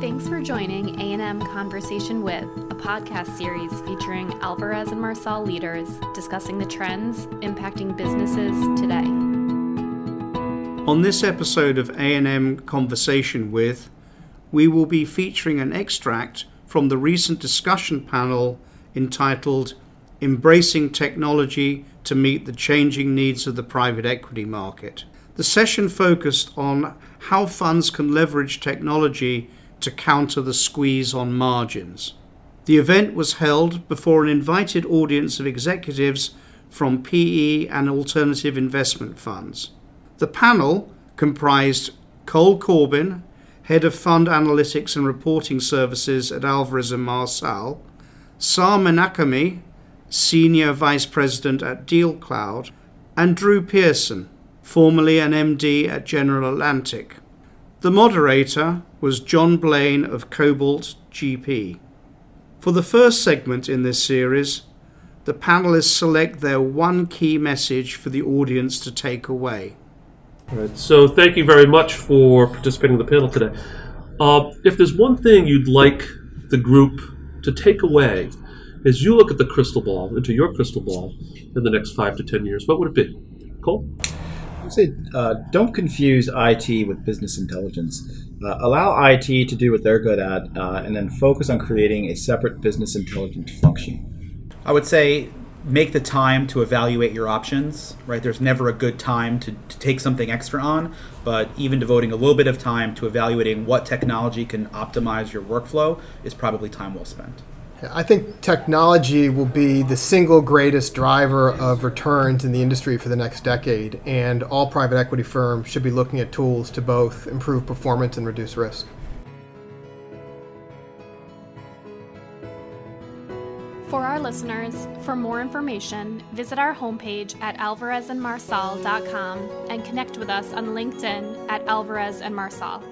Thanks for joining A&M Conversation With, a podcast series featuring Alvarez and Marsal leaders discussing the trends impacting businesses today. On this episode of A&M Conversation With, we will be featuring an extract from the recent discussion panel entitled Embracing Technology to Meet the Changing Needs of the Private Equity Market. The session focused on how funds can leverage technology to counter the squeeze on margins. The event was held before an invited audience of executives from PE and alternative investment funds. The panel comprised Cole Corbin, Head of Fund Analytics and Reporting Services at Alvarez and Marsal, Saa Menachemi, Senior Vice President at DealCloud, and Drew Pearson, formerly an MD at General Atlantic. The moderator was John Blaine of Cobalt GP. For the first segment in this series, the panelists select their one key message for the audience to take away. Right. So thank you very much for participating in the panel today. Uh, if there's one thing you'd like the group to take away as you look at the crystal ball, into your crystal ball in the next five to ten years, what would it be? Cole? I would say uh, don't confuse IT with business intelligence. Uh, allow IT to do what they're good at, uh, and then focus on creating a separate business intelligence function. I would say make the time to evaluate your options, right? There's never a good time to, to, take something extra on, but even devoting a little bit of time to evaluating what technology can optimize your workflow is probably time well spent. I think technology will be the single greatest driver of returns in the industry for the next decade, and all private equity firms should be looking at tools to both improve performance and reduce risk. For our listeners, for more information, visit our homepage at alvarezandmarsal.com and connect with us on LinkedIn at Alvarez and Marsal.